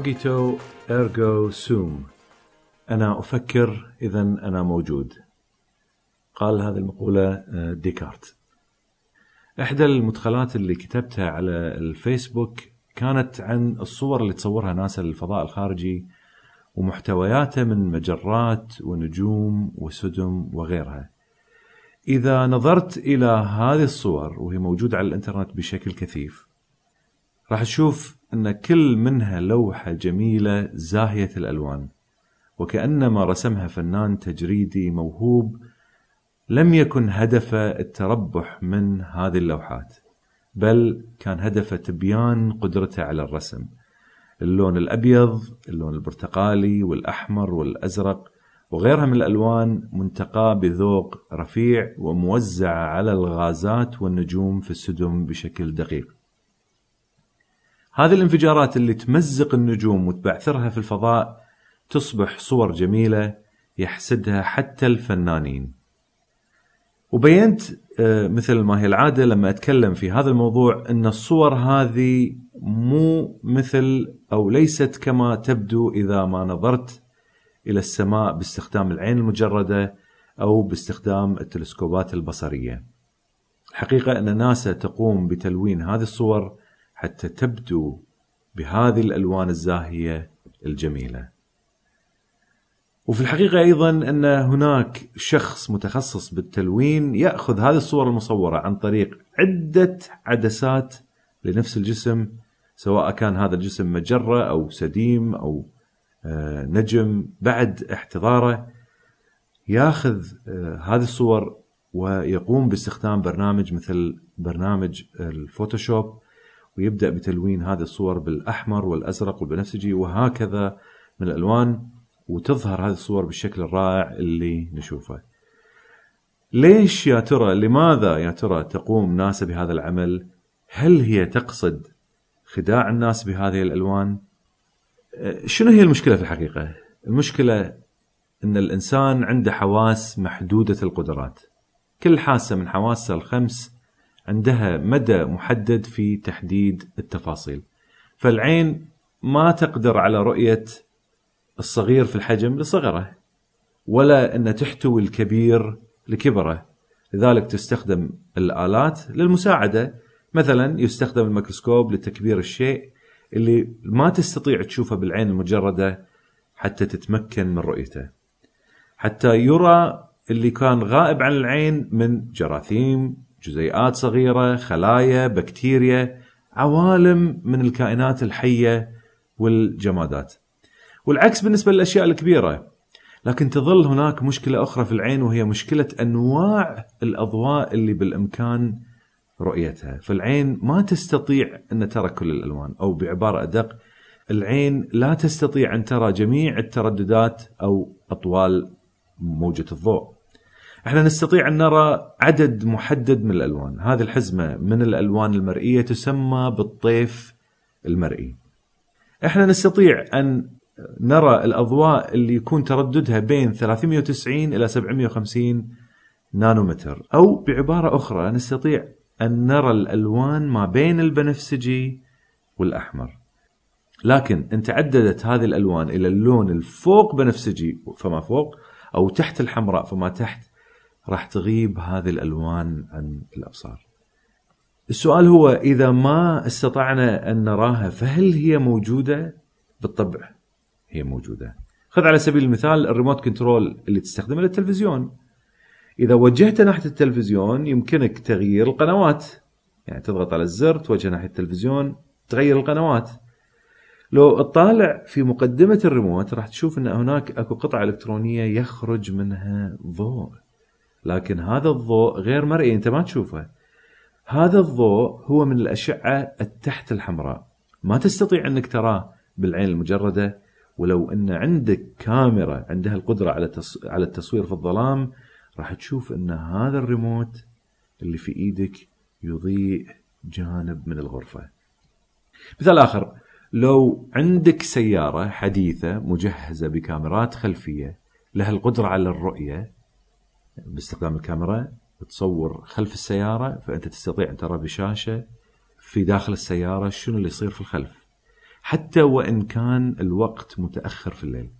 Cogito ergo sum. أنا أفكر إذا أنا موجود. قال هذه المقولة آه، ديكارت. إحدى المدخلات اللي كتبتها على الفيسبوك كانت عن الصور اللي تصورها ناسا للفضاء الخارجي ومحتوياته من مجرات ونجوم وسدم وغيرها. إذا نظرت إلى هذه الصور وهي موجودة على الإنترنت بشكل كثيف راح تشوف أن كل منها لوحة جميلة زاهية الألوان وكأنما رسمها فنان تجريدي موهوب لم يكن هدفه التربح من هذه اللوحات بل كان هدفه تبيان قدرته على الرسم. اللون الأبيض اللون البرتقالي والأحمر والأزرق وغيرها من الألوان منتقاة بذوق رفيع وموزعة على الغازات والنجوم في السدم بشكل دقيق. هذه الانفجارات اللي تمزق النجوم وتبعثرها في الفضاء تصبح صور جميلة يحسدها حتى الفنانين. وبينت آه، مثل ما هي العادة لما أتكلم في هذا الموضوع أن الصور هذه مو مثل أو ليست كما تبدو إذا ما نظرت إلى السماء باستخدام العين المجردة أو باستخدام التلسكوبات البصرية. الحقيقة أن ناسا تقوم بتلوين هذه الصور حتى تبدو بهذه الألوان الزاهية الجميلة. وفي الحقيقة أيضا أن هناك شخص متخصص بالتلوين يأخذ هذه الصور المصورة عن طريق عدة عدسات لنفس الجسم سواء كان هذا الجسم مجرة أو سديم أو آه، نجم بعد احتضاره يأخذ آه، هذه الصور ويقوم باستخدام برنامج مثل برنامج الفوتوشوب ويبدأ بتلوين هذه الصور بالأحمر والأزرق والبنفسجي وهكذا من الألوان وتظهر هذه الصور بالشكل الرائع اللي نشوفه. ليش يا ترى لماذا يا ترى تقوم ناسا بهذا العمل؟ هل هي تقصد خداع الناس بهذه الألوان؟ شنو هي المشكلة في الحقيقة؟ المشكلة أن الإنسان عنده حواس محدودة القدرات. كل حاسة من حواسه الخمس عندها مدى محدد في تحديد التفاصيل. فالعين ما تقدر على رؤية الصغير في الحجم لصغره ولا أن تحتوي الكبير لكبره. لذلك تستخدم الآلات للمساعدة. مثلا يستخدم الميكروسكوب لتكبير الشيء اللي ما تستطيع تشوفه بالعين المجردة حتى تتمكن من رؤيته. حتى يرى اللي كان غائب عن العين من جراثيم جزيئات صغيرة خلايا بكتيريا عوالم من الكائنات الحية والجمادات. والعكس بالنسبة للأشياء الكبيرة. لكن تظل هناك مشكلة أخرى في العين وهي مشكلة أنواع الأضواء اللي بالإمكان رؤيتها. فالعين ما تستطيع أن ترى كل الألوان أو بعبارة أدق العين لا تستطيع أن ترى جميع الترددات أو أطوال موجة الضوء. إحنا نستطيع أن نرى عدد محدد من الألوان، هذه الحزمة من الألوان المرئية تسمى بالطيف المرئي. إحنا نستطيع أن نرى الأضواء اللي يكون ترددها بين 390 إلى 750 نانومتر، أو بعبارة أخرى نستطيع أن نرى الألوان ما بين البنفسجي والأحمر. لكن إن تعددت هذه الألوان إلى اللون الفوق بنفسجي فما فوق أو تحت الحمراء فما تحت راح تغيب هذه الألوان عن الأبصار. السؤال هو إذا ما استطعنا أن نراها فهل هي موجودة؟ بالطبع هي موجودة. خذ على سبيل المثال ال remote control اللي تستخدمه للتلفزيون. إذا وجهته ناحية التلفزيون يمكنك تغيير القنوات. يعني تضغط على الزر توجه ناحية التلفزيون تغير القنوات. لو تطالع في مقدمة الريموت راح تشوف إن هناك أكو قطعة إلكترونية يخرج منها ضوء لكن هذا الضوء غير مرئي أنت ما تشوفه هذا الضوء هو من الأشعة التحت الحمراء ما تستطيع أنك تراه بالعين المجردة ولو أن عندك كاميرا عندها القدرة على على التصوير في الظلام راح تشوف أن هذا الريموت اللي في إيدك يضيء جانب من الغرفة. مثال آخر لو عندك سيارة حديثة مجهزة بكاميرات خلفية لها القدرة على الرؤية باستخدام الكاميرا تصور خلف السيارة فأنت تستطيع أن ترى بشاشة في داخل السيارة شنو اللي يصير في الخلف. حتى وإن كان الوقت متأخر في الليل.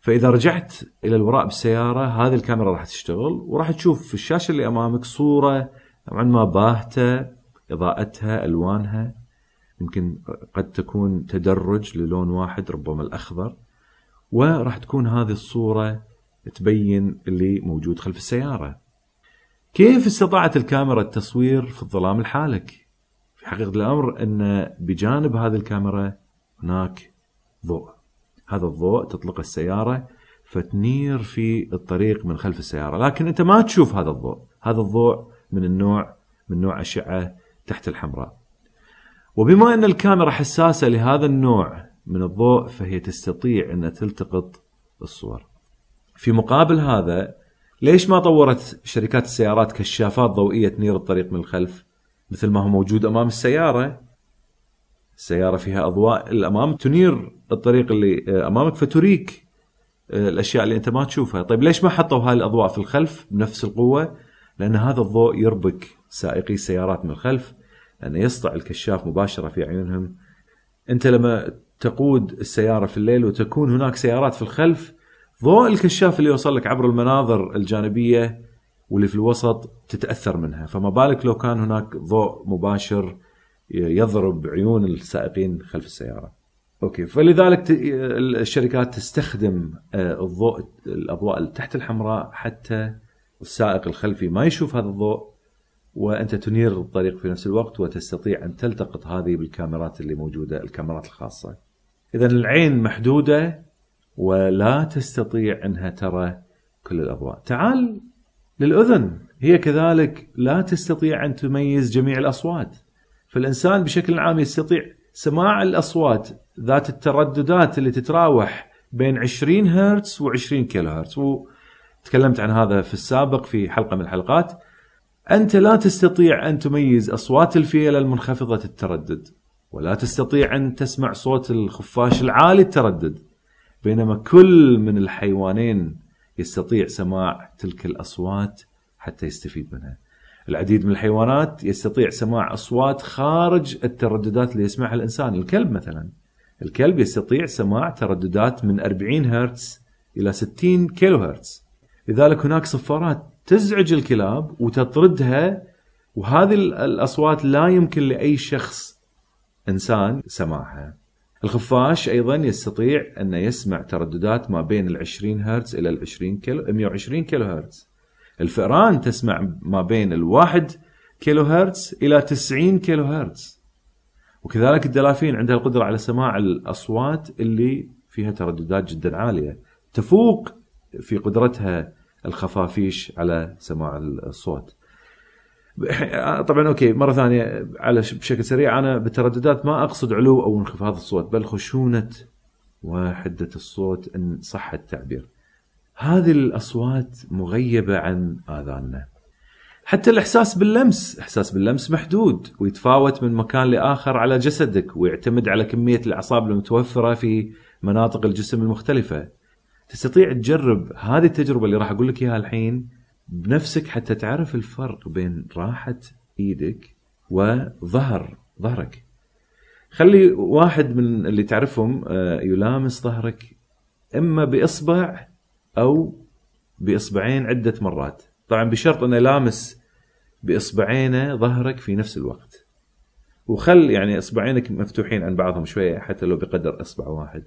فإذا رجعت إلى الوراء بالسيارة هذه الكاميرا راح تشتغل وراح تشوف في الشاشة اللي أمامك صورة نوعا ما باهتة إضاءتها ألوانها يمكن قد تكون تدرج للون واحد ربما الأخضر وراح تكون هذه الصورة تبين اللي موجود خلف السيارة. كيف استطاعت الكاميرا التصوير في الظلام الحالك؟ في حقيقة الأمر أن بجانب هذه الكاميرا هناك ضوء. هذا الضوء تطلق السيارة فتنير في الطريق من خلف السيارة، لكن أنت ما تشوف هذا الضوء، هذا الضوء من النوع من نوع أشعة تحت الحمراء. وبما أن الكاميرا حساسة لهذا النوع من الضوء فهي تستطيع أن تلتقط الصور. في مقابل هذا ليش ما طورت شركات السيارات كشافات ضوئية تنير الطريق من الخلف؟ مثل ما هو موجود أمام السيارة. السيارة فيها أضواء الأمام تنير الطريق اللي أمامك فتريك الأشياء اللي أنت ما تشوفها. طيب ليش ما حطوا هاي الأضواء في الخلف بنفس القوة؟ لأن هذا الضوء يربك سائقي السيارات من الخلف لأنه يسطع الكشاف مباشرة في عيونهم. أنت لما تقود السيارة في الليل وتكون هناك سيارات في الخلف ضوء الكشاف اللي يوصل لك عبر المناظر الجانبية واللي في الوسط تتأثر منها فما بالك لو كان هناك ضوء مباشر يضرب عيون السائقين خلف السيارة. أوكي فلذلك الشركات تستخدم الضوء الأضواء تحت الحمراء حتى السائق الخلفي ما يشوف هذا الضوء وأنت تنير الطريق في نفس الوقت وتستطيع أن تلتقط هذه بالكاميرات اللي موجودة الكاميرات الخاصة. اذا العين محدودة ولا تستطيع أنها ترى كل الأضواء. تعال للأذن هي كذلك لا تستطيع أن تميز جميع الأصوات. فالإنسان بشكل عام يستطيع سماع الأصوات ذات الترددات اللي تتراوح بين 20 هرتز و20 كيلو هرتز وتكلمت عن هذا في السابق في حلقة من الحلقات أنت لا تستطيع أن تميز أصوات الفيلة المنخفضة التردد ولا تستطيع أن تسمع صوت الخفاش العالي التردد بينما كل من الحيوانين يستطيع سماع تلك الأصوات حتى يستفيد منها. العديد من الحيوانات يستطيع سماع أصوات خارج الترددات اللي يسمعها الإنسان، الكلب مثلا. الكلب يستطيع سماع ترددات من 40 هرتز إلى 60 كيلو هرتز. لذلك هناك صفارات تزعج الكلاب وتطردها وهذه الأصوات لا يمكن لأي شخص إنسان سماعها. الخفاش أيضا يستطيع أن يسمع ترددات ما بين ال 20 هرتز إلى ال 20 كيلو 120 كيلو هرتز. الفئران تسمع ما بين الواحد كيلو هرتز إلى 90 كيلو هرتز. وكذلك الدلافين عندها القدرة على سماع الأصوات اللي فيها ترددات جدا عالية تفوق في قدرتها الخفافيش على سماع الصوت. طبعا أوكي مرة ثانية على بشكل سريع أنا بالترددات ما أقصد علو أو انخفاض الصوت بل خشونة وحده الصوت إن صح التعبير. هذه الأصوات مغيبة عن آذاننا. حتى الإحساس باللمس، إحساس باللمس محدود ويتفاوت من مكان لآخر على جسدك ويعتمد على كمية الأعصاب المتوفرة في مناطق الجسم المختلفة. تستطيع تجرب هذه التجربة اللي راح أقول لك إياها الحين بنفسك حتى تعرف الفرق بين راحة إيدك وظهر ظهرك. خلي واحد من اللي تعرفهم يلامس ظهرك إما بإصبع أو بإصبعين عدة مرات. طبعا بشرط إنه يلامس بإصبعينه ظهرك في نفس الوقت. وخل يعني إصبعينك مفتوحين عن بعضهم شوية حتى لو بقدر إصبع واحد.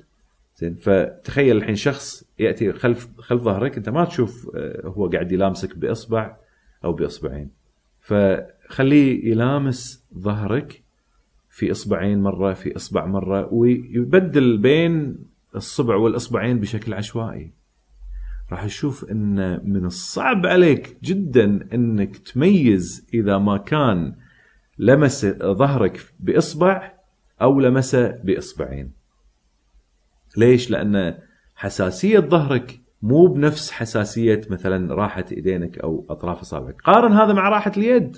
زين فتخيل الحين شخص يأتي خلف خلف ظهرك أنت ما تشوف هو قاعد يلامسك بإصبع أو بإصبعين فخليه يلامس ظهرك في إصبعين مرة في إصبع مرة ويبدل بين الصبع والإصبعين بشكل عشوائي راح تشوف إن من الصعب عليك جدا إنك تميز إذا ما كان لمس ظهرك بإصبع أو لمسه بإصبعين. ليش؟ لأن حساسية ظهرك مو بنفس حساسية مثلا راحة إيدينك أو أطراف اصابعك، قارن هذا مع راحة اليد.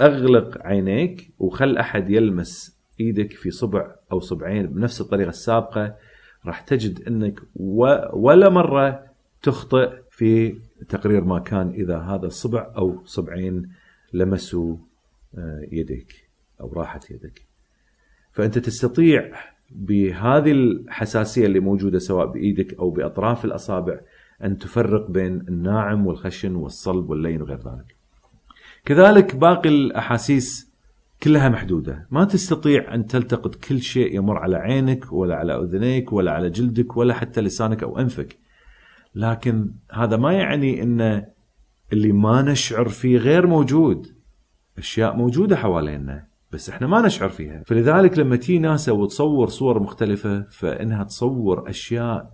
أغلق عينيك وخل أحد يلمس إيدك في صبع أو صبعين بنفس الطريقة السابقة راح تجد إنك ولا مرة تخطئ في تقرير ما كان إذا هذا الصبع أو صبعين لمسوا آه، يديك أو راحة يدك. فأنت تستطيع بهذه الحساسية اللي موجودة سواء بإيدك أو بأطراف الأصابع أن تفرق بين الناعم والخشن والصلب واللين وغير ذلك. كذلك باقي الأحاسيس كلها محدودة، ما تستطيع أن تلتقط كل شيء يمر على عينك ولا على أذنيك ولا على جلدك ولا حتى لسانك أو أنفك. لكن هذا ما يعني إن اللي ما نشعر فيه غير موجود. أشياء موجودة حوالينا بس إحنا ما نشعر فيها، فلذلك لما تي ناسا وتصور صور مختلفة فإنها تصور أشياء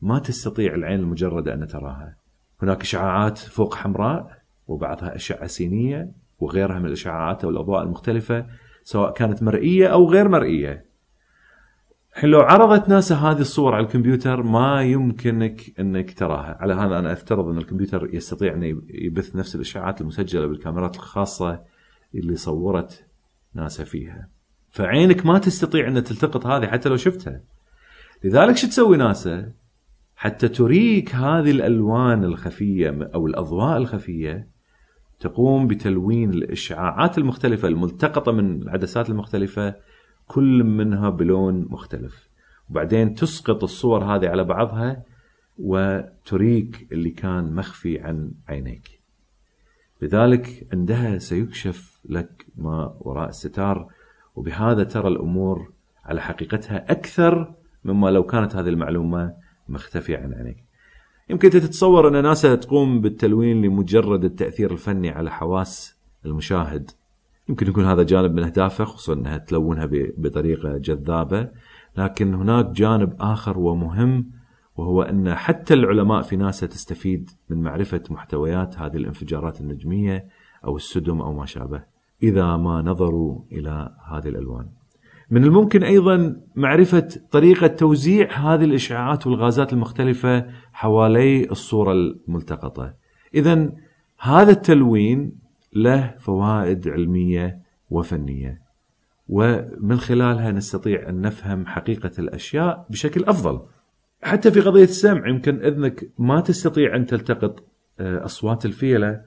ما تستطيع العين المجردة أن تراها. هناك إشعاعات فوق حمراء وبعضها أشعة سينية وغيرها من الإشعاعات أو الأضواء المختلفة سواء كانت مرئية أو غير مرئية. الحين لو عرضت ناسا هذه الصور على الكمبيوتر ما يمكنك إنك تراها، على هذا أنا أفترض أن الكمبيوتر يستطيع أن يبث نفس الإشعاعات المسجلة بالكاميرات الخاصة اللي صورت ناسا فيها. فعينك ما تستطيع أن تلتقط هذه حتى لو شفتها. لذلك شو تسوي ناسا؟ حتى تريك هذه الألوان الخفية أو الأضواء الخفية تقوم بتلوين الإشعاعات المختلفة الملتقطة من العدسات المختلفة كل منها بلون مختلف وبعدين تسقط الصور هذه على بعضها وتريك اللي كان مخفي عن عينيك لذلك عندها سيكشف لك ما وراء الستار وبهذا ترى الأمور على حقيقتها أكثر مما لو كانت هذه المعلومة مختفية عن عينيك. يمكن تتصور أن ناسا تقوم بالتلوين لمجرد التأثير الفني على حواس المشاهد يمكن يكون هذا جانب من اهدافه خصوصا أنها تلونها بطريقة جذابة لكن هناك جانب آخر ومهم وهو أن حتى العلماء في ناسا تستفيد من معرفة محتويات هذه الانفجارات النجمية أو السدم أو ما شابه إذا ما نظروا إلى هذه الألوان. من الممكن أيضا معرفة طريقة توزيع هذه الإشعاعات والغازات المختلفة حوالي الصورة الملتقطة. اذا هذا التلوين له فوائد علمية وفنية ومن خلالها نستطيع أن نفهم حقيقة الأشياء بشكل أفضل. حتى في قضية السمع يمكن إذنك ما تستطيع أن تلتقط آه، أصوات الفيلة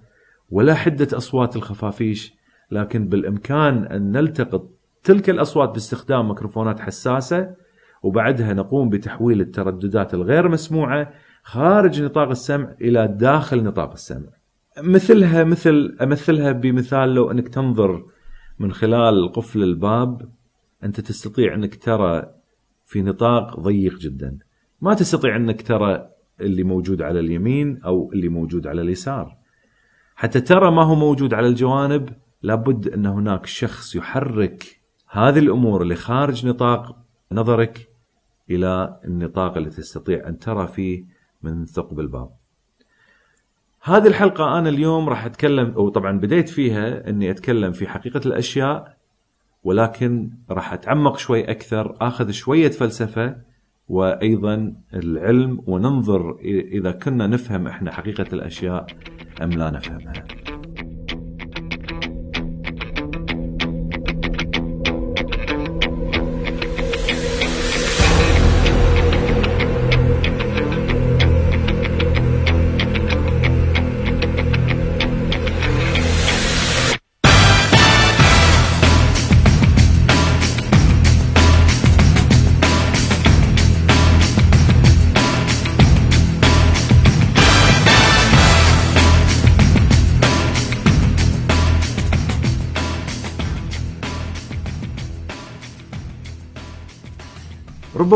ولا حدة أصوات الخفافيش لكن بالإمكان أن نلتقط تلك الأصوات باستخدام ميكروفونات حساسة وبعدها نقوم بتحويل الترددات الغير مسموعة خارج نطاق السمع إلى داخل نطاق السمع. مثلها مثل أمثلها بمثال لو أنك تنظر من خلال قفل الباب أنت تستطيع أنك ترى في نطاق ضيق جدا. ما تستطيع أنك ترى اللي موجود على اليمين أو اللي موجود على اليسار. حتى ترى ما هو موجود على الجوانب لابد أن هناك شخص يحرك هذه الأمور اللي خارج نطاق نظرك إلى النطاق اللي تستطيع أن ترى فيه من ثقب الباب. هذه الحلقة أنا اليوم راح أتكلم أو طبعا بديت فيها أني أتكلم في حقيقة الأشياء ولكن راح أتعمق شوي أكثر أخذ شوية فلسفة وأيضا العلم وننظر إذا كنا نفهم إحنا حقيقة الأشياء أم لا نفهمها.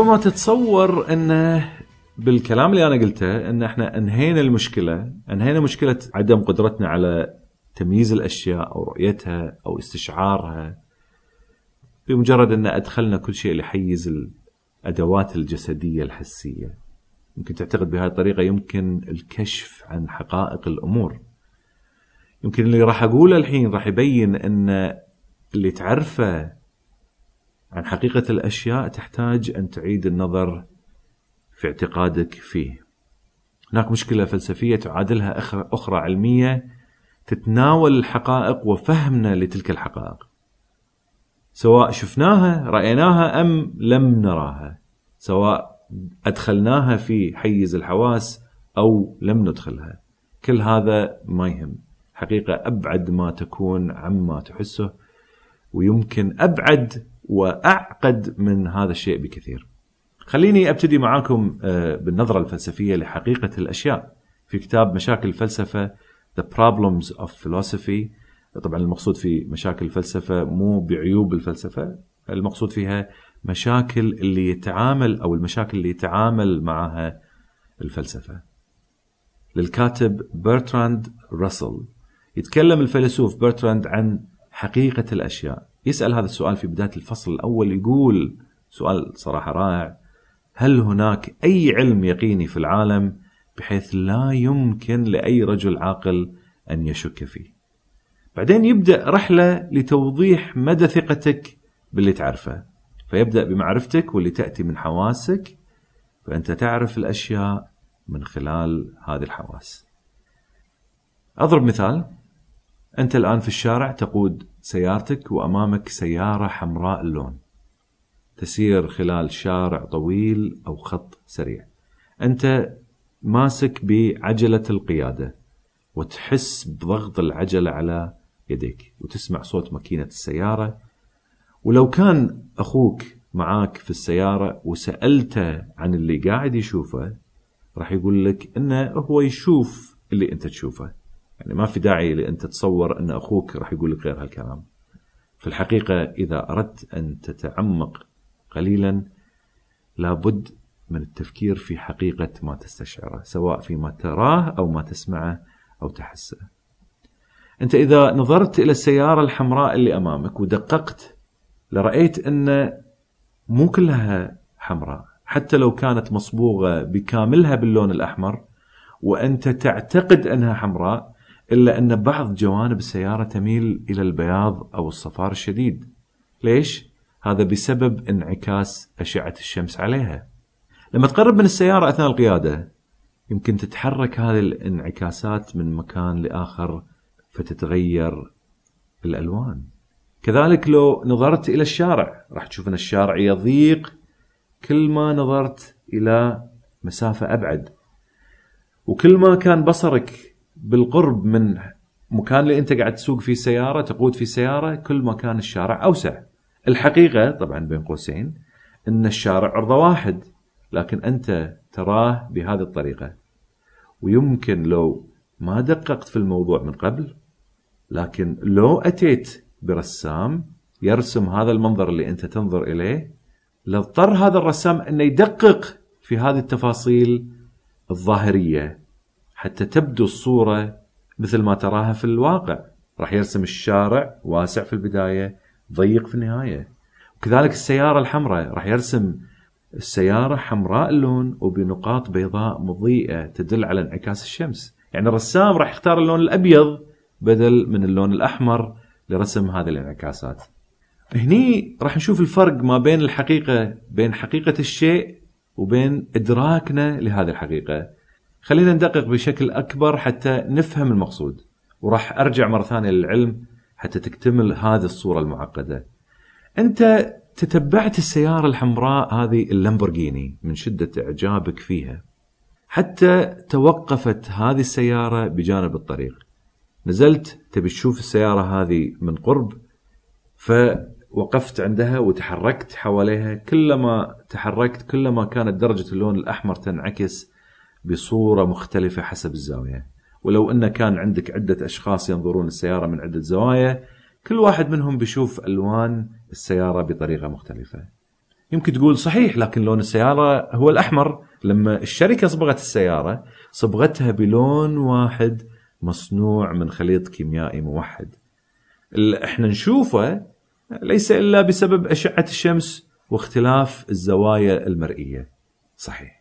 ربما تتصور إنه بالكلام اللي أنا قلته إن إحنا أنهينا المشكلة، أنهينا مشكلة عدم قدرتنا على تمييز الأشياء أو رؤيتها أو استشعارها بمجرد إن أدخلنا كل شيء لحيز الأدوات الجسدية الحسية. يمكن تعتقد بهذه الطريقة يمكن الكشف عن حقائق الأمور يمكن اللي راح أقوله الحين راح يبين أن اللي تعرفه عن حقيقة الأشياء تحتاج أن تعيد النظر في اعتقادك فيه. هناك مشكلة فلسفية تعادلها أخرى علمية تتناول الحقائق وفهمنا لتلك الحقائق. سواء شفناها رأيناها أم لم نراها. سواء أدخلناها في حيز الحواس أو لم ندخلها. كل هذا ما يهم. حقيقة أبعد ما تكون عما تحسه ويمكن أبعد وأعقد من هذا الشيء بكثير. خليني أبتدي معاكم آه، بالنظرة الفلسفية لحقيقة الأشياء. في كتاب مشاكل الفلسفة The Problems of Philosophy. طبعا المقصود في مشاكل الفلسفة مو بعيوب الفلسفة المقصود فيها مشاكل اللي يتعامل أو المشاكل اللي يتعامل معها الفلسفة. للكاتب برتراند راسل يتكلم الفيلسوف برتراند عن حقيقة الأشياء. يسأل هذا السؤال في بداية الفصل الأول يقول سؤال صراحة رائع هل هناك أي علم يقيني في العالم بحيث لا يمكن لأي رجل عاقل أن يشك فيه؟ بعدين يبدأ رحلة لتوضيح مدى ثقتك باللي تعرفه. فيبدأ بمعرفتك واللي تأتي من حواسك فأنت تعرف الأشياء من خلال هذه الحواس. أضرب مثال أنت الآن في الشارع تقود سيارتك وأمامك سيارة حمراء اللون. تسير خلال شارع طويل أو خط سريع. أنت ماسك بعجلة القيادة وتحس بضغط العجلة على يديك وتسمع صوت ماكينة السيارة. ولو كان أخوك معاك في السيارة وسألته عن اللي قاعد يشوفه راح يقول لك إنه هو يشوف اللي أنت تشوفه. يعني ما في داعي لأن تتصور أن أخوك راح يقول لك غير هالكلام. في الحقيقة إذا أردت أن تتعمق قليلا لابد من التفكير في حقيقة ما تستشعره سواء فيما تراه أو ما تسمعه أو تحسه. أنت إذا نظرت إلى السيارة الحمراء اللي أمامك ودققت لرأيت أن مو كلها حمراء حتى لو كانت مصبوغة بكاملها باللون الأحمر وأنت تعتقد أنها حمراء إلا أن بعض جوانب السيارة تميل إلى البياض أو الصفار الشديد. ليش؟ هذا بسبب انعكاس أشعة الشمس عليها. لما تقرب من السيارة أثناء القيادة يمكن تتحرك هذه الانعكاسات من مكان لآخر فتتغير الألوان. كذلك لو نظرت إلى الشارع راح تشوف أن الشارع يضيق كل ما نظرت إلى مسافة أبعد. وكل ما كان بصرك بالقرب من مكان اللي انت قاعد تسوق فيه سيارة تقود فيه سيارة كل ما كان الشارع أوسع. الحقيقة طبعا بين قوسين إن الشارع عرضه واحد لكن أنت تراه بهذه الطريقة. ويمكن لو ما دققت في الموضوع من قبل لكن لو أتيت برسام يرسم هذا المنظر اللي أنت تنظر إليه لاضطر هذا الرسام إنه يدقق في هذه التفاصيل الظاهرية حتى تبدو الصورة مثل ما تراها في الواقع. راح يرسم الشارع واسع في البداية ضيق في النهاية. وكذلك السيارة الحمراء راح يرسم السيارة حمراء اللون وبنقاط بيضاء مضيئة تدل على انعكاس الشمس. يعني الرسام راح يختار اللون الأبيض بدل من اللون الأحمر لرسم هذه الانعكاسات. هني راح نشوف الفرق ما بين الحقيقة بين حقيقة الشيء وبين إدراكنا لهذه الحقيقة. خلينا ندقق بشكل أكبر حتى نفهم المقصود وراح أرجع مرة ثانية للعلم حتى تكتمل هذه الصورة المعقدة. أنت تتبعت السيارة الحمراء هذه اللامبورجيني من شدة إعجابك فيها. حتى توقفت هذه السيارة بجانب الطريق. نزلت تبي تشوف السيارة هذه من قرب فوقفت عندها وتحركت حواليها كلما تحركت كلما كانت درجة اللون الأحمر تنعكس بصورة مختلفة حسب الزاوية. ولو أن كان عندك عدة أشخاص ينظرون السيارة من عدة زوايا كل واحد منهم بيشوف ألوان السيارة بطريقة مختلفة. يمكن تقول صحيح لكن لون السيارة هو الأحمر. لما الشركة صبغت السيارة صبغتها بلون واحد مصنوع من خليط كيميائي موحد. اللي إحنا نشوفه ليس إلا بسبب أشعة الشمس واختلاف الزوايا المرئية. صحيح.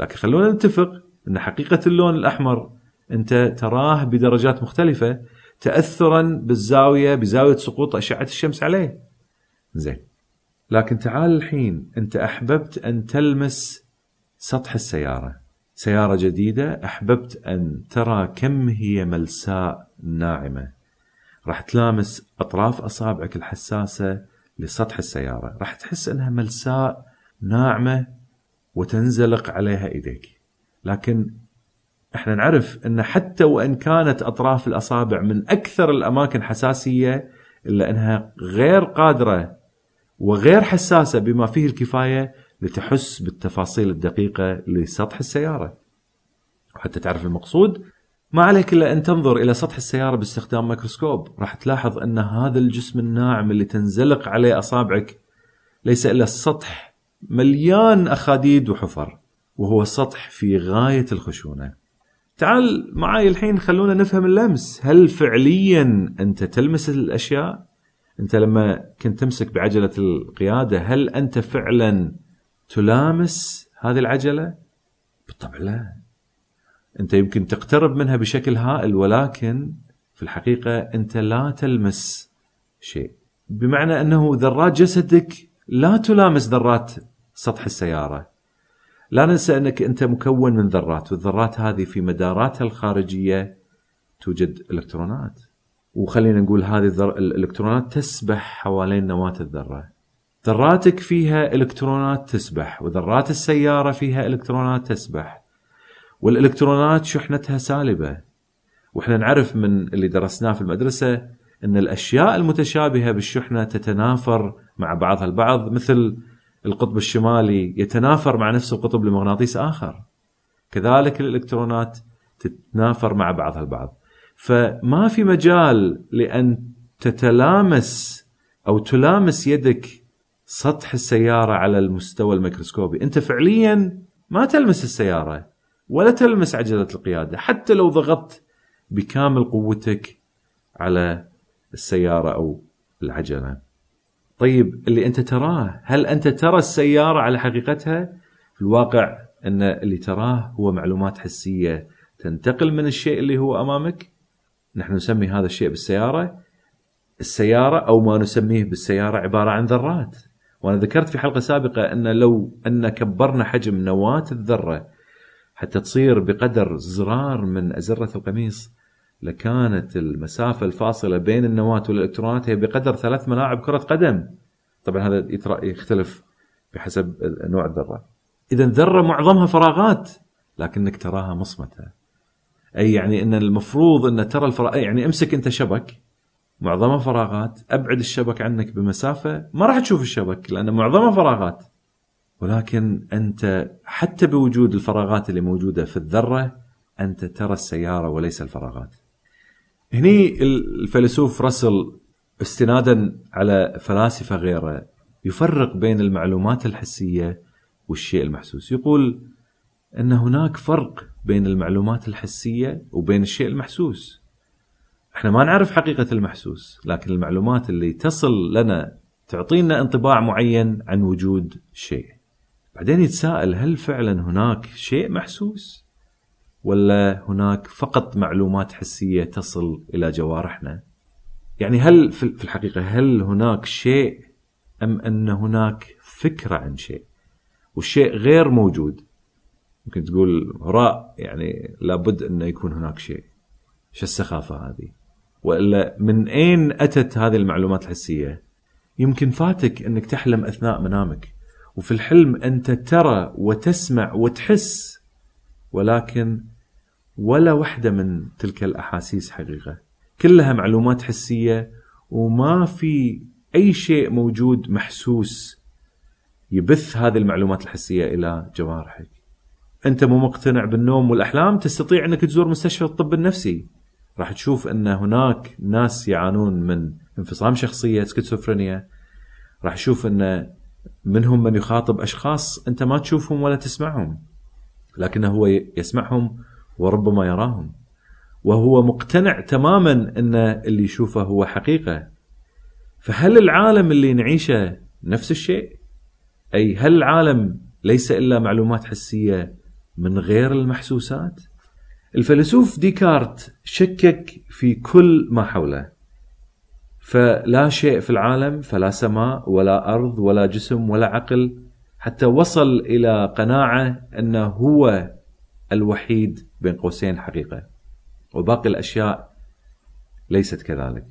لكن خلونا نتفق أن حقيقة اللون الأحمر أنت تراه بدرجات مختلفة تاثرا بالزاوية بزاوية سقوط أشعة الشمس عليه. زين. لكن تعال الحين أنت أحببت أن تلمس سطح السيارة. سيارة جديدة أحببت أن ترى كم هي ملساء ناعمة. راح تلامس أطراف أصابعك الحساسة لسطح السيارة، راح تحس أنها ملساء ناعمة وتنزلق عليها ايديك. لكن إحنا نعرف إن حتى وإن كانت أطراف الأصابع من أكثر الأماكن حساسية إلا إنها غير قادرة وغير حساسة بما فيه الكفاية لتحس بالتفاصيل الدقيقة لسطح السيارة. وحتى تعرف المقصود ما عليك إلا أن تنظر إلى سطح السيارة باستخدام ميكروسكوب، راح تلاحظ إن هذا الجسم الناعم اللي تنزلق عليه أصابعك ليس إلا السطح مليان أخاديد وحفر، وهو سطح في غاية الخشونة. تعال معي الحين خلونا نفهم اللمس. هل فعليا أنت تلمس الأشياء؟ أنت لما كنت تمسك بعجلة القيادة هل أنت فعلا تلامس هذه العجلة؟ بالطبع لا. أنت يمكن تقترب منها بشكل هائل ولكن في الحقيقة أنت لا تلمس شيء. بمعنى أنه ذرات جسدك لا تلامس ذرات سطح السيارة. لا ننسى أنك أنت مكون من ذرات والذرات هذه في مداراتها الخارجية توجد إلكترونات. وخلينا نقول هذه الإلكترونات تسبح حوالين نواة الذرة. ذراتك فيها إلكترونات تسبح وذرات السيارة فيها إلكترونات تسبح. والإلكترونات شحنتها سالبة. وإحنا نعرف من اللي درسناه في المدرسة إن الأشياء المتشابهة بالشحنة تتنافر مع بعضها البعض مثل القطب الشمالي يتنافر مع نفس القطب لمغناطيس آخر. كذلك الإلكترونات تتنافر مع بعضها البعض. فما في مجال لأن تتلامس أو تلامس يدك سطح السيارة على المستوى الميكروسكوبي. أنت فعليا ما تلمس السيارة ولا تلمس عجلة القيادة. حتى لو ضغطت بكامل قوتك على السيارة أو العجلة. طيب اللي أنت تراه هل أنت ترى السيارة على حقيقتها؟ في الواقع أن اللي تراه هو معلومات حسية تنتقل من الشيء اللي هو أمامك. نحن نسمي هذا الشيء بالسيارة. السيارة أو ما نسميه بالسيارة عبارة عن ذرات. وأنا ذكرت في حلقة سابقة أن لو أن كبرنا حجم نواة الذرة حتى تصير بقدر زرار من أزرة القميص لكانت المسافة الفاصلة بين النواة والإلكترونات هي بقدر ثلاث ملاعب كرة قدم. طبعا هذا يختلف بحسب نوع الذرة. إذا ذرة معظمها فراغات لكنك تراها مصمتة. أي يعني أن المفروض أن ترى الفراغ يعني أمسك أنت شبك معظمها فراغات أبعد الشبك عنك بمسافة ما راح تشوف الشبك لأن معظمها فراغات. ولكن أنت حتى بوجود الفراغات اللي موجودة في الذرة أنت ترى السيارة وليس الفراغات. هني الفيلسوف راسل استنادا على فلاسفة غيره يفرق بين المعلومات الحسية والشيء المحسوس. يقول أن هناك فرق بين المعلومات الحسية وبين الشيء المحسوس. إحنا ما نعرف حقيقة المحسوس لكن المعلومات اللي تصل لنا تعطينا انطباع معين عن وجود شيء. بعدين يتساءل هل فعلا هناك شيء محسوس؟ ولا هناك فقط معلومات حسية تصل إلى جوارحنا؟ يعني هل في الحقيقة هل هناك شيء أم أن هناك فكرة عن شيء؟ والشيء غير موجود. ممكن تقول هراء يعني لابد انه يكون هناك شيء. شو السخافة هذه؟ وإلا من أين أتت هذه المعلومات الحسية؟ يمكن فاتك أنك تحلم أثناء منامك وفي الحلم أنت ترى وتسمع وتحس ولكن ولا واحدة من تلك الأحاسيس حقيقة. كلها معلومات حسية وما في أي شيء موجود محسوس يبث هذه المعلومات الحسية إلى جوارحك. أنت مو مقتنع بالنوم والأحلام تستطيع أنك تزور مستشفى الطب النفسي. راح تشوف أن هناك ناس يعانون من انفصام شخصية سكيزوفرينيا. راح تشوف أن منهم من يخاطب أشخاص أنت ما تشوفهم ولا تسمعهم لكنه هو يسمعهم وربما يراهم. وهو مقتنع تماما أن اللي يشوفه هو حقيقة. فهل العالم اللي نعيشه نفس الشيء؟ أي هل العالم ليس إلا معلومات حسية من غير المحسوسات؟ الفيلسوف ديكارت شكك في كل ما حوله. فلا شيء في العالم فلا سماء ولا أرض ولا جسم ولا عقل حتى وصل إلى قناعة أنه هو الوحيد بين قوسين حقيقة. وباقي الأشياء ليست كذلك.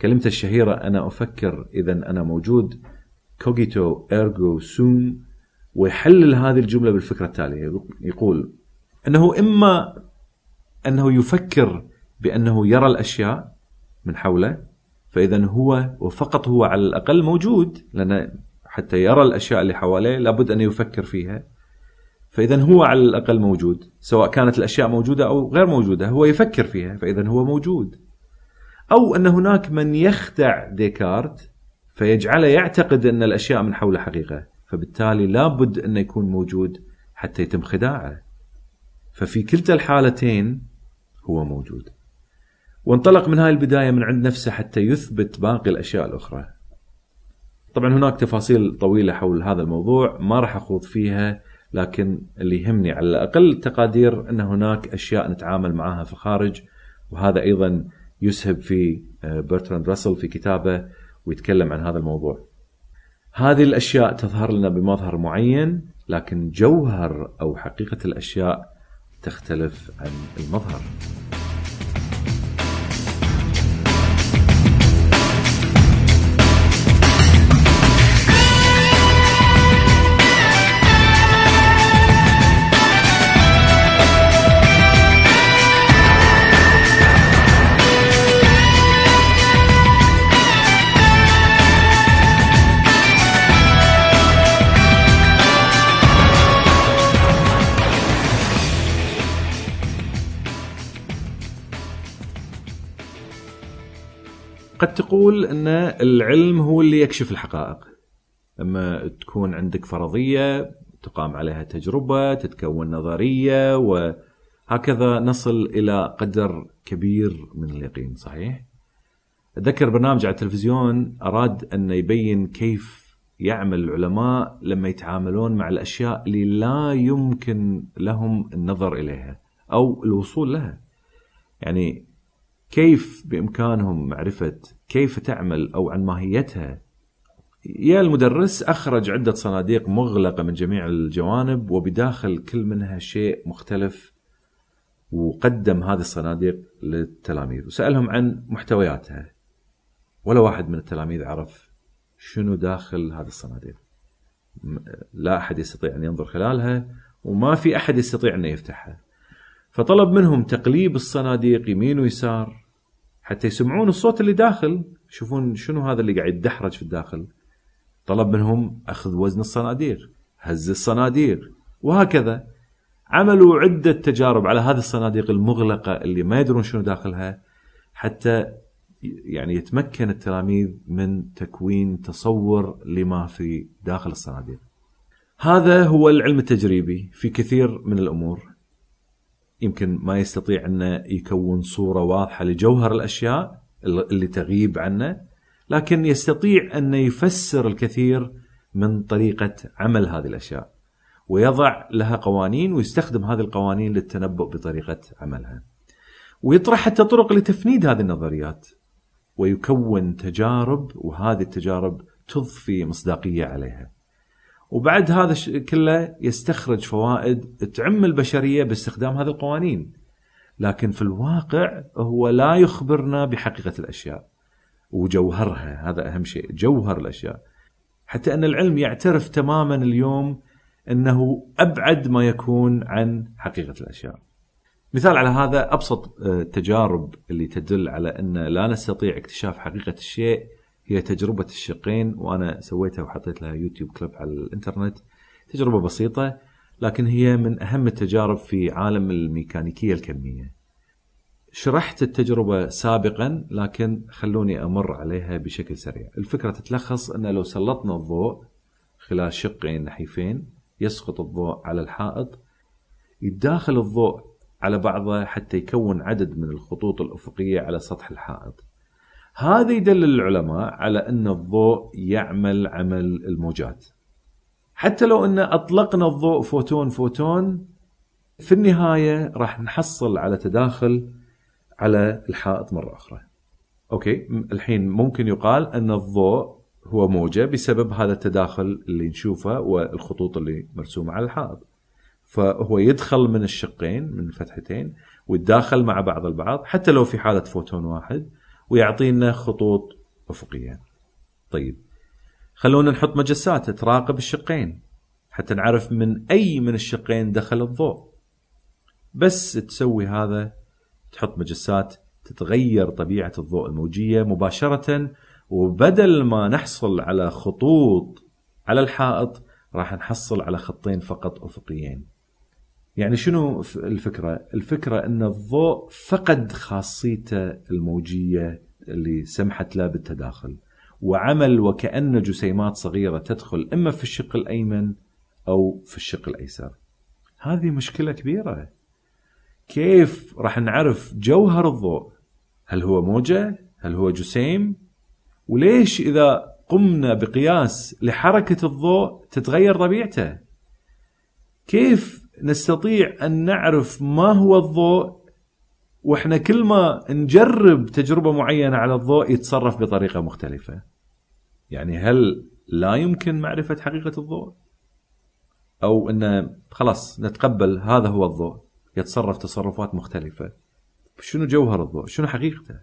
كلمته الشهيرة أنا أفكر إذا أنا موجود cogito ergo sum ويحلل هذه الجملة بالفكرة التالية. يقول أنه إما أنه يفكر بأنه يرى الأشياء من حوله فإذا هو وفقط هو على الأقل موجود لأن حتى يرى الأشياء اللي حواليه لابد أن يفكر فيها. فاذا هو على الأقل موجود سواء كانت الأشياء موجودة أو غير موجودة هو يفكر فيها فاذا هو موجود. أو أن هناك من يخدع ديكارت فيجعله يعتقد أن الأشياء من حوله حقيقة فبالتالي لابد انه يكون موجود حتى يتم خداعه. ففي كلتا الحالتين هو موجود. وانطلق من هاي البداية من عند نفسه حتى يثبت باقي الأشياء الأخرى. طبعا هناك تفاصيل طويلة حول هذا الموضوع ما راح أخوض فيها لكن اللي يهمني على الأقل التقادير أن هناك أشياء نتعامل معها في الخارج وهذا أيضا يسهب في برتراند راسل في كتابه ويتكلم عن هذا الموضوع. هذه الأشياء تظهر لنا بمظهر معين لكن جوهر أو حقيقة الأشياء تختلف عن المظهر. قد تقول أن العلم هو اللي يكشف الحقائق. لما تكون عندك فرضية تقام عليها تجربة تتكون نظرية وهكذا نصل إلى قدر كبير من اليقين صحيح؟ أتذكر برنامج على التلفزيون أراد أن يبين كيف يعمل العلماء لما يتعاملون مع الأشياء اللي لا يمكن لهم النظر إليها أو الوصول لها. يعني كيف بإمكانهم معرفة كيف تعمل أو عن ماهيتها؟ يا المدرس أخرج عدة صناديق مغلقة من جميع الجوانب وبداخل كل منها شيء مختلف وقدم هذه الصناديق للتلاميذ وسألهم عن محتوياتها. ولا واحد من التلاميذ عرف شنو داخل هذه الصناديق. لا أحد يستطيع أن ينظر خلالها وما في أحد يستطيع انه يفتحها. فطلب منهم تقليب الصناديق يمين ويسار. حتى يسمعون الصوت اللي داخل يشوفون شنو هذا اللي قاعد يدحرج في الداخل. طلب منهم أخذ وزن الصناديق هز الصناديق وهكذا. عملوا عدة تجارب على هذه الصناديق المغلقة اللي ما يدرون شنو داخلها حتى يعني يتمكن التلاميذ من تكوين تصور لما في داخل الصناديق. هذا هو العلم التجريبي في كثير من الأمور. يمكن ما يستطيع أنه يكون صورة واضحة لجوهر الأشياء اللي تغيب عنه لكن يستطيع أن يفسر الكثير من طريقة عمل هذه الأشياء ويضع لها قوانين ويستخدم هذه القوانين للتنبؤ بطريقة عملها. ويطرح حتى طرق لتفنيد هذه النظريات ويكون تجارب وهذه التجارب تضفي مصداقية عليها. وبعد هذا كله يستخرج فوائد تعم البشرية باستخدام هذه القوانين. لكن في الواقع هو لا يخبرنا بحقيقة الأشياء وجوهرها. هذا أهم شيء جوهر الأشياء. حتى أن العلم يعترف تماما اليوم أنه أبعد ما يكون عن حقيقة الأشياء. مثال على هذا أبسط التجارب آه، اللي تدل على أن لا نستطيع اكتشاف حقيقة الشيء هي تجربة الشقين وأنا سويتها وحطيت لها يوتيوب كليب على الإنترنت. تجربة بسيطة لكن هي من أهم التجارب في عالم الميكانيكية الكمية. شرحت التجربة سابقا لكن خلوني أمر عليها بشكل سريع. الفكرة تتلخص أن لو سلطنا الضوء خلال شقين نحيفين يسقط الضوء على الحائط يتداخل الضوء على بعضه حتى يكون عدد من الخطوط الأفقية على سطح الحائط. هذا يدلل العلماء على أن الضوء يعمل عمل الموجات حتى لو أن أطلقنا الضوء فوتون فوتون في النهاية راح نحصل على تداخل على الحائط مرة أخرى. okay الحين ممكن يقال أن الضوء هو موجة بسبب هذا التداخل اللي نشوفه والخطوط اللي مرسومة على الحائط. فهو يدخل من الشقين من الفتحتين ويتداخل مع بعض البعض حتى لو في حالة فوتون واحد ويعطينا خطوط أفقية. طيب خلونا نحط مجسات تراقب الشقين حتى نعرف من أي من الشقين دخل الضوء. بس تسوي هذا تحط مجسات تتغير طبيعة الضوء الموجية مباشرة وبدل ما نحصل على خطوط على الحائط راح نحصل على خطين فقط أفقيين. يعني شنو الفكرة؟ الفكرة أن الضوء فقد خاصيته الموجية اللي سمحت له بالتداخل وعمل وكأن جسيمات صغيرة تدخل إما في الشق الأيمن أو في الشق الأيسر. هذه مشكلة كبيرة. كيف راح نعرف جوهر الضوء؟ هل هو موجة؟ هل هو جسيم؟ وليش إذا قمنا بقياس لحركة الضوء تتغير طبيعته؟ كيف نستطيع أن نعرف ما هو الضوء وإحنا كل ما نجرب تجربة معينة على الضوء يتصرف بطريقة مختلفة. يعني هل لا يمكن معرفة حقيقة الضوء؟ أو إن خلاص نتقبل هذا هو الضوء يتصرف تصرفات مختلفة. شنو جوهر الضوء؟ شنو حقيقته؟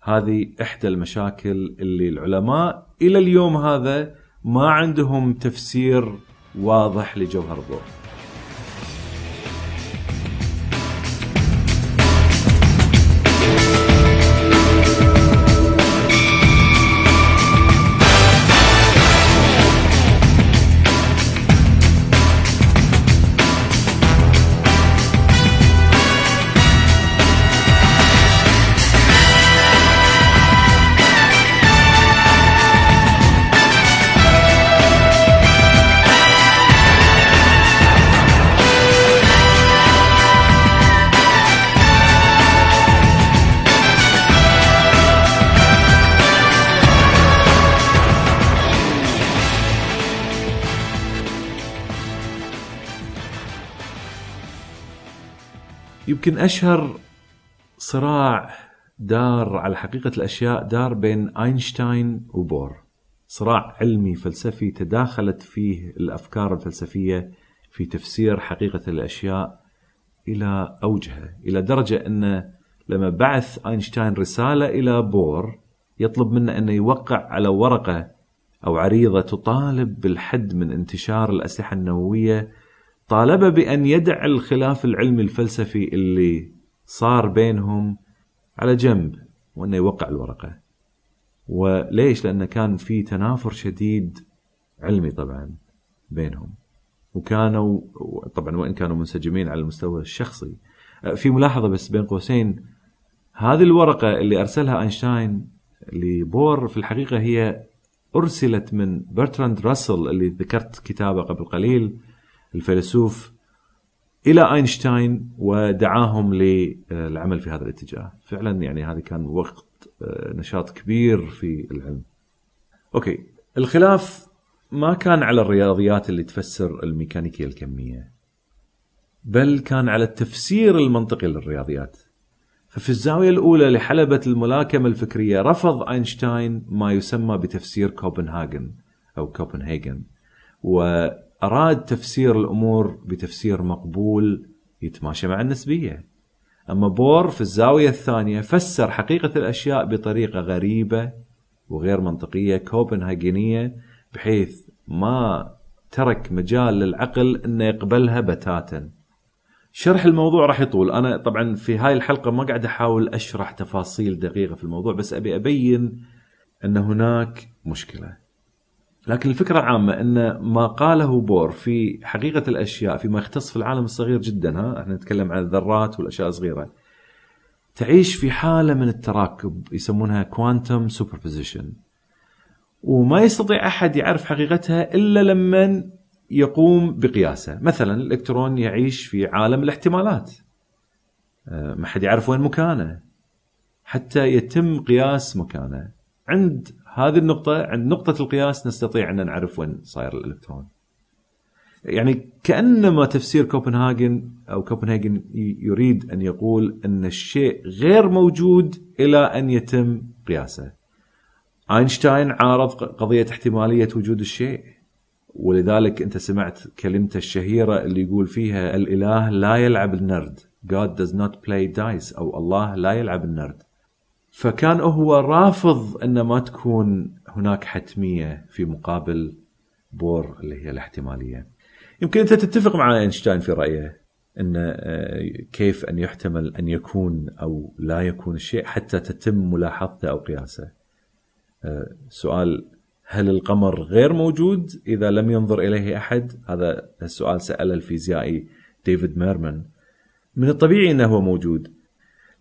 هذه إحدى المشاكل اللي العلماء إلى اليوم هذا ما عندهم تفسير واضح لجوهر الضوء. يمكن أشهر صراع دار على حقيقة الأشياء دار بين أينشتاين وبور. صراع علمي فلسفي تداخلت فيه الأفكار الفلسفية في تفسير حقيقة الأشياء إلى اوجها إلى درجة أن لما بعث أينشتاين رسالة إلى بور يطلب منه انه يوقع على ورقة أو عريضة تطالب بالحد من انتشار الأسلحة النووية طالب بأن يدع الخلاف العلمي الفلسفي اللي صار بينهم على جنب وأنه يوقع الورقة. وليش؟ لأنه كان في تنافر شديد علمي طبعا بينهم. وكانوا طبعا وإن كانوا منسجمين على المستوى الشخصي. في ملاحظة بس بين قوسين. هذه الورقة اللي أرسلها أينشتاين لبور في الحقيقة هي أرسلت من برتراند راسل اللي ذكرت كتابه قبل قليل. الفيلسوف إلى أينشتاين ودعاهم للعمل في هذا الاتجاه. فعلا يعني هذا كان وقت آه، نشاط كبير في العلم. okay. الخلاف ما كان على الرياضيات اللي تفسر الميكانيكية الكمية بل كان على التفسير المنطقي للرياضيات. ففي الزاوية الأولى لحلبة الملاكمة الفكرية رفض أينشتاين ما يسمى بتفسير كوبنهاجن أو كوبنهاجن و أراد تفسير الأمور بتفسير مقبول يتماشى مع النسبية. أما بور في الزاوية الثانية فسر حقيقة الأشياء بطريقة غريبة وغير منطقية كوبنهاجينية بحيث ما ترك مجال للعقل أنه يقبلها بتاتا. شرح الموضوع راح يطول. أنا طبعا في هاي الحلقة ما قاعد أحاول أشرح تفاصيل دقيقة في الموضوع بس أبي أبين أن هناك مشكلة. لكن الفكرة العامة أن ما قاله بور في حقيقة الأشياء فيما يختص في العالم الصغير جدا ها؟ إحنا نتكلم عن الذرات والأشياء الصغيرة. تعيش في حالة من التراكب يسمونها quantum superposition وما يستطيع أحد يعرف حقيقتها إلا لما يقوم بقياسه. مثلا الإلكترون يعيش في عالم الاحتمالات. آه، ما حد يعرف وين مكانه. حتى يتم قياس مكانه. عند هذه النقطة عند نقطة القياس نستطيع أن نعرف وين صاير الإلكترون. يعني كأنما تفسير كوبنهاجن أو كوبنهاجن يريد أن يقول أن الشيء غير موجود إلى أن يتم قياسه. أينشتاين عارض قضية احتمالية وجود الشيء. ولذلك أنت سمعت كلمته الشهيرة اللي يقول فيها الإله لا يلعب النرد. God does not play dice. أو الله لا يلعب النرد. فكان هو رافض أن ما تكون هناك حتمية في مقابل بور اللي هي الاحتمالية يمكن أنت تتفق مع أينشتاين في رأيه أن آه، كيف أن يحتمل أن يكون أو لا يكون الشيء حتى تتم ملاحظته أو قياسه آه، سؤال هل القمر غير موجود إذا لم ينظر إليه أحد؟ هذا السؤال ساله الفيزيائي ديفيد ميرمان. من الطبيعي أنه هو موجود.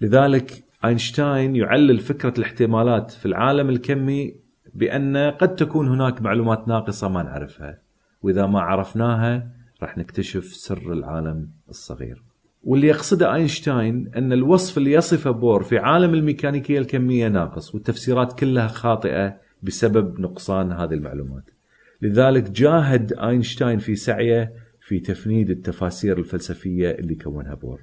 لذلك أينشتاين يعلل فكرة الاحتمالات في العالم الكمي بأن قد تكون هناك معلومات ناقصة ما نعرفها. وإذا ما عرفناها راح نكتشف سر العالم الصغير. واللي يقصده أينشتاين أن الوصف اللي يصفه بور في عالم الميكانيكية الكمية ناقص والتفسيرات كلها خاطئة بسبب نقصان هذه المعلومات. لذلك جاهد أينشتاين في سعيه في تفنيد التفاسير الفلسفية اللي كونها بور.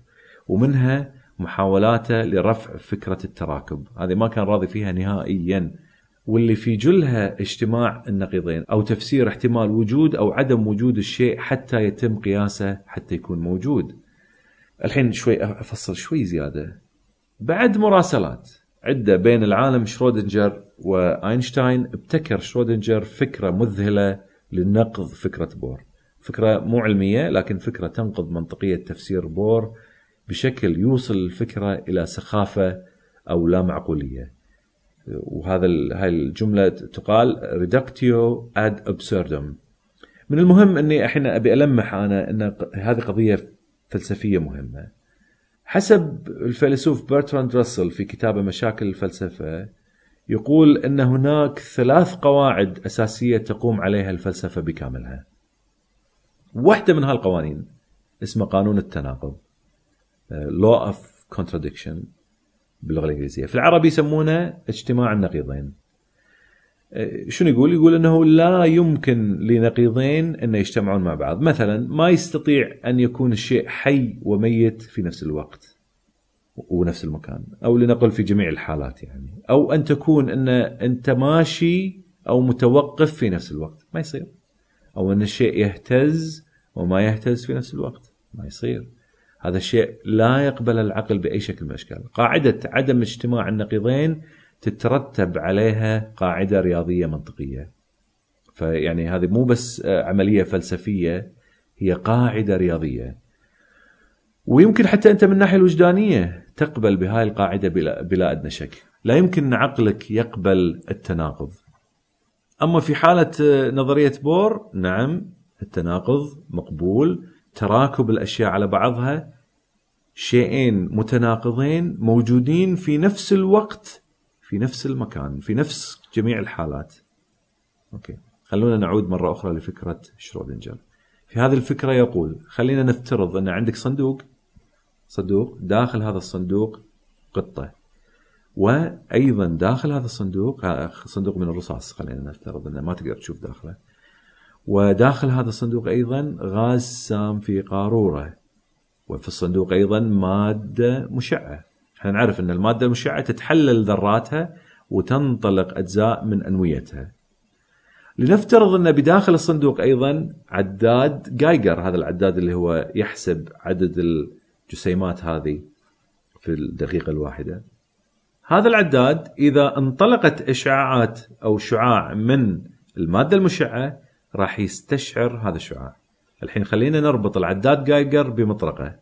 ومنها محاولاته لرفع فكرة التراكب، هذه ما كان راضي فيها نهائيا. واللي في جلها اجتماع النقيضين أو تفسير احتمال وجود أو عدم وجود الشيء حتى يتم قياسه حتى يكون موجود. الحين شوي أفصل شوي زيادة. بعد مراسلات عدة بين العالم شرودنجر وأينشتاين ابتكر شرودنجر فكرة مذهلة لنقض فكرة بور. فكرة مو علمية لكن فكرة تنقض منطقية تفسير بور بشكل يوصل الفكرة إلى سخافة أو لا معقولية. وهذا هاي الجملة تقال reductio ad absurdum. من المهم إني الحين أبي ألمح أنا إن هذه قضية فلسفية مهمة. حسب الفيلسوف برتراند راسل في كتابه مشاكل الفلسفة يقول إن هناك ثلاث قواعد أساسية تقوم عليها الفلسفة بكاملها. واحدة من هالقوانين اسمها قانون التناقض. Law of contradiction باللغة الإنجليزية، في العربي يسمونه اجتماع النقيضين. شنو يقول؟ يقول إنه لا يمكن لنقيضين أن يجتمعون مع بعض، مثلا ما يستطيع أن يكون الشيء حي وميت في نفس الوقت ونفس المكان، أو لنقل في جميع الحالات يعني، أو أن تكون أن أنت ماشي أو متوقف في نفس الوقت، ما يصير. أو أن الشيء يهتز وما يهتز في نفس الوقت، ما يصير. هذا الشيء لا يقبل العقل بأي شكل من الأشكال. قاعدة عدم اجتماع النقيضين تترتب عليها قاعدة رياضية منطقية. فيعني هذه مو بس عملية فلسفية هي قاعدة رياضية. ويمكن حتى أنت من الناحية الوجدانية تقبل بهاي القاعدة بلا, بلا أدنى شك. لا يمكن أن عقلك يقبل التناقض. أما في حالة نظرية بور نعم التناقض مقبول تراكب الأشياء على بعضها شيئين متناقضين موجودين في نفس الوقت في نفس المكان في نفس جميع الحالات. أوكي. خلونا نعود مرة أخرى لفكرة شرودنجر. في هذه الفكرة يقول خلينا نفترض أن عندك صندوق. صندوق داخل هذا الصندوق قطة. وأيضا داخل هذا الصندوق صندوق من الرصاص خلينا نفترض أنه ما تقدر تشوف داخله. وداخل هذا الصندوق أيضا غاز سام في قارورة. وفي الصندوق أيضا مادة مشعة. إحنا نعرف إن المادة المشعة تتحلل ذراتها وتنطلق أجزاء من أنويتها. لنفترض إن بداخل الصندوق أيضا عداد جايجر هذا العداد اللي هو يحسب عدد الجسيمات هذه في الدقيقة الواحدة. هذا العداد إذا انطلقت إشعاعات أو شعاع من المادة المشعة راح يستشعر هذا الشعاع الحين خلينا نربط العداد جايجر بمطرقه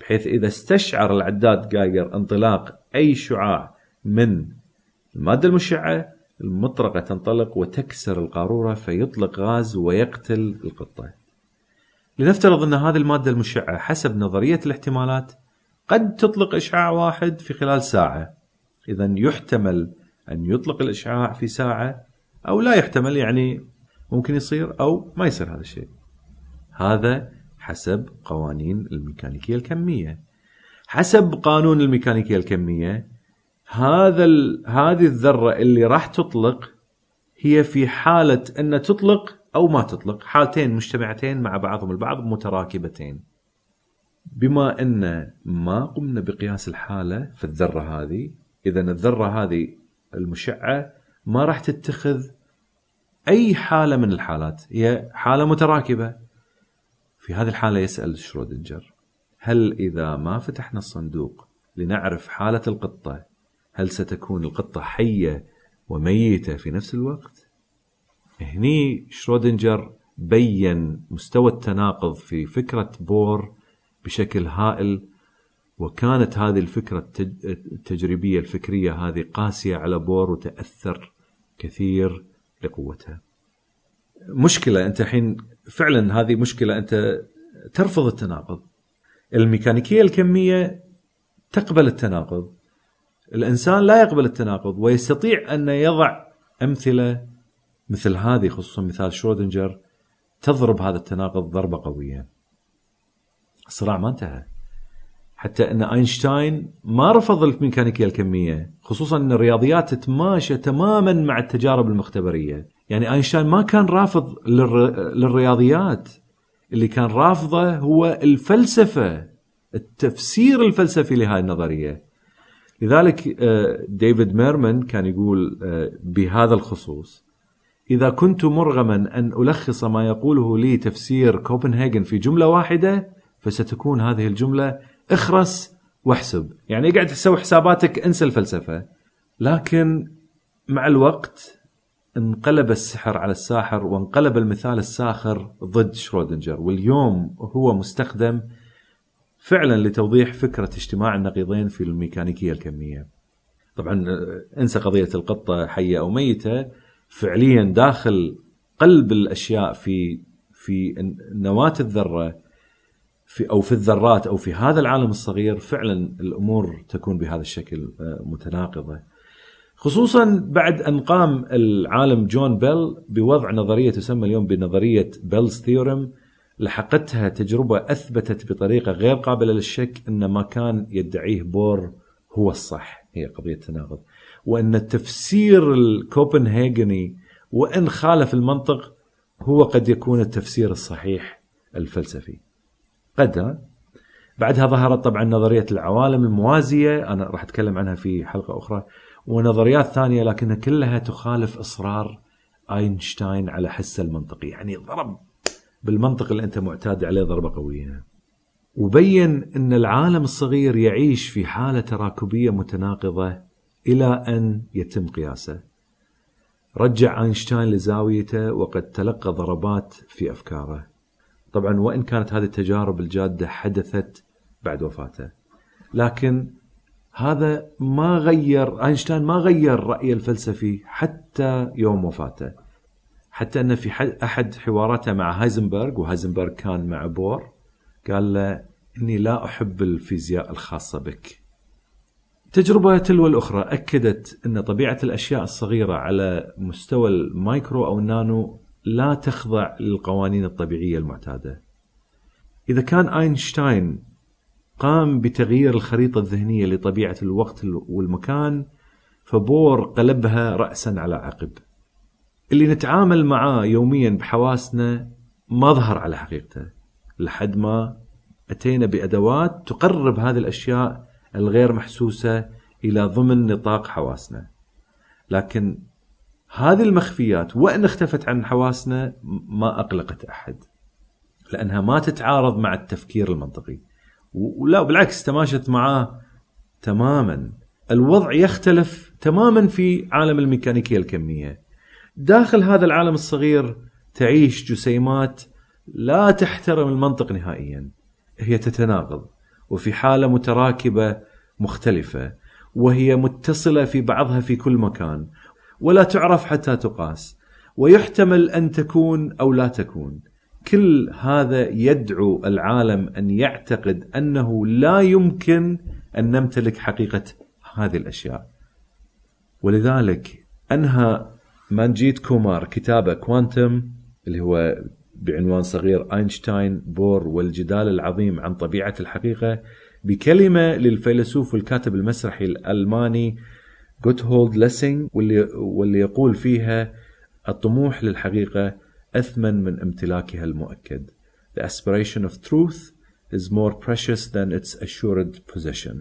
بحيث إذا استشعر العداد جايجر انطلاق أي شعاع من المادة المشعة المطرقة تنطلق وتكسر القارورة فيطلق غاز ويقتل القطة. لنفترض أن هذه المادة المشعة حسب نظرية الاحتمالات قد تطلق إشعاع واحد في خلال ساعة. اذا يحتمل أن يطلق الإشعاع في ساعة أو لا يحتمل يعني ممكن يصير أو ما يصير هذا الشيء. هذا حسب قوانين الميكانيكية الكمية. حسب قانون الميكانيكية الكمية هذا هذه الذرة اللي راح تطلق هي في حالة أن تطلق أو ما تطلق حالتين مجتمعتين مع بعضهم البعض متراكبتين بما أن ما قمنا بقياس الحالة في الذرة هذه إذا الذرة هذه المشعة ما راح تتخذ أي حالة من الحالات هي حالة متراكبة في هذه الحالة يسأل شرودنجر هل إذا ما فتحنا الصندوق لنعرف حالة القطة هل ستكون القطة حية وميتة في نفس الوقت؟ هني شرودنجر بين مستوى التناقض في فكرة بور بشكل هائل وكانت هذه الفكرة التجريبية الفكرية هذه قاسية على بور وتأثر كثير لقوتها. مشكلة أنت الحين فعلا هذه مشكلة أنت ترفض التناقض. الميكانيكية الكمية تقبل التناقض. الإنسان لا يقبل التناقض ويستطيع أن يضع أمثلة مثل هذه خصوصا مثال شرودنجر تضرب هذا التناقض ضربة قوية. الصراع ما انتهى. حتى أن أينشتاين ما رفض الميكانيكيه الكمية خصوصا أن الرياضيات تتماشى تماما مع التجارب المختبرية. يعني أينشتاين ما كان رافض للرياضيات اللي كان رافضه هو الفلسفة التفسير الفلسفي لهذه النظرية. لذلك آه، ديفيد ميرمان كان يقول آه، بهذا الخصوص إذا كنت مرغما أن ألخص ما يقوله لي تفسير كوبنهاجن في جملة واحدة فستكون هذه الجملة اخرس واحسب. يعني قاعد تسوي حساباتك انسى الفلسفة. لكن مع الوقت انقلب السحر على الساحر وانقلب المثال الساخر ضد شرودنجر. واليوم هو مستخدم فعلا لتوضيح فكرة اجتماع النقيضين في الميكانيكية الكمية. طبعا انسى قضية القطة حية أو ميتة. فعليا داخل قلب الأشياء في في نواة الذرة في أو في الذرات أو في هذا العالم الصغير فعلا الأمور تكون بهذا الشكل آه، متناقضة. خصوصا بعد أن قام العالم جون بيل بوضع نظرية تسمى اليوم بنظرية Bell's theorem لحقتها تجربة أثبتت بطريقة غير قابلة للشك أن ما كان يدعيه بور هو الصح هي قضية تناقض وأن التفسير الكوبنهاجني وإن خالف المنطق هو قد يكون التفسير الصحيح الفلسفي. قد بعدها ظهرت طبعا نظرية العوالم الموازية أنا راح أتكلم عنها في حلقة أخرى ونظريات ثانية لكنها كلها تخالف إصرار أينشتاين على حسه المنطقي. يعني ضرب بالمنطق اللي أنت معتاد عليه ضربة قوية. وبين إن العالم الصغير يعيش في حالة تراكبية متناقضة إلى أن يتم قياسه. رجع أينشتاين لزاويته وقد تلقى ضربات في أفكاره. طبعا وإن كانت هذه التجارب الجادة حدثت بعد وفاته. لكن هذا ما غير أينشتاين ما غير رايه الفلسفي حتى يوم وفاته. حتى أن في أحد حواراته مع هايزنبرغ وهايزنبرغ كان مع بور قال له إني لا أحب الفيزياء الخاصة بك. تجربة تلو الأخرى أكدت أن طبيعة الأشياء الصغيرة على مستوى المايكرو أو النانو لا تخضع للقوانين الطبيعية المعتادة. إذا كان أينشتاين قام بتغيير الخريطة الذهنية لطبيعة الوقت والمكان فبور قلبها رأسا على عقب. اللي نتعامل معاه يوميا بحواسنا ما ظهر على حقيقته. لحد ما أتينا بأدوات تقرب هذه الأشياء الغير محسوسة إلى ضمن نطاق حواسنا. لكن هذه المخفيات وإن اختفت عن حواسنا ما أقلقت أحد لأنها ما تتعارض مع التفكير المنطقي. ولا بالعكس تماشت معاه تماما. الوضع يختلف تماما في عالم الميكانيكية الكمية. داخل هذا العالم الصغير تعيش جسيمات لا تحترم المنطق نهائيا. هي تتناقض وفي حالة متراكبة مختلفة وهي متصلة في بعضها في كل مكان. ولا تعرف حتى تقاس. ويحتمل أن تكون أو لا تكون. كل هذا يدعو العالم أن يعتقد أنه لا يمكن أن نمتلك حقيقة هذه الأشياء. ولذلك أنهى مانجيت كومار كتابه Quantum اللي هو بعنوان صغير أينشتاين بور والجدال العظيم عن طبيعة الحقيقة بكلمة للفيلسوف والكاتب المسرحي الألماني جوتهولد ليسينج واللي واللي يقول فيها الطموح للحقيقة أثمن من امتلاكها المؤكد. The aspiration of truth is more precious than its assured possession.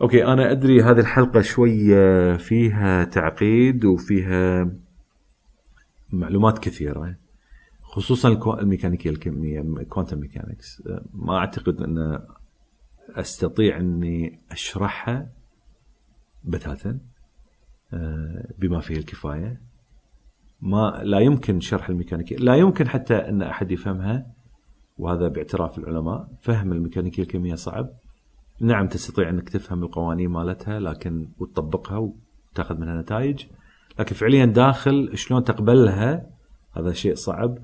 Okay أنا أدري هذه الحلقة شوية فيها تعقيد وفيها معلومات كثيرة خصوصا الميكانيكية الكميه quantum mechanics ما أعتقد أن أستطيع أني أشرحها. بتاتا آه، بما فيه الكفاية. ما لا يمكن شرح الميكانيكية لا يمكن حتى أن أحد يفهمها وهذا باعتراف العلماء. فهم الميكانيكية الكميه صعب. نعم تستطيع أنك تفهم القوانين مالتها لكن وتطبقها وتأخذ منها نتائج. لكن فعليا داخل شلون تقبلها هذا شيء صعب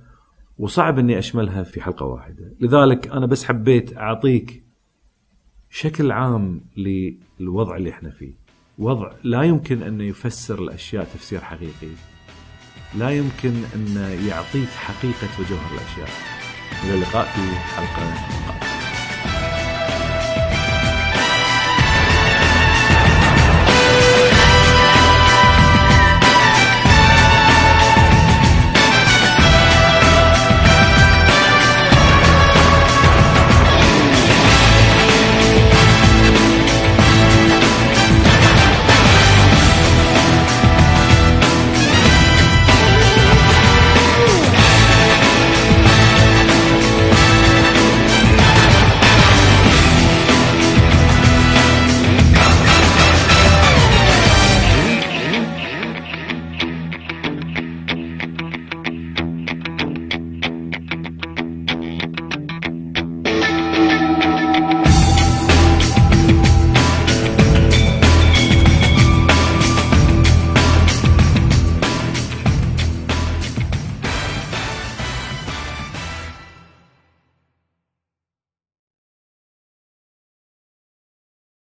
وصعب أني أشملها في حلقة واحدة. لذلك أنا بس حبيت أعطيك شكل عام للوضع اللي إحنا فيه. وضع لا يمكن انه يفسر الأشياء تفسير حقيقي. لا يمكن أن يعطيك حقيقة وجوهر الأشياء. إلى اللقاء في حلقة قادمه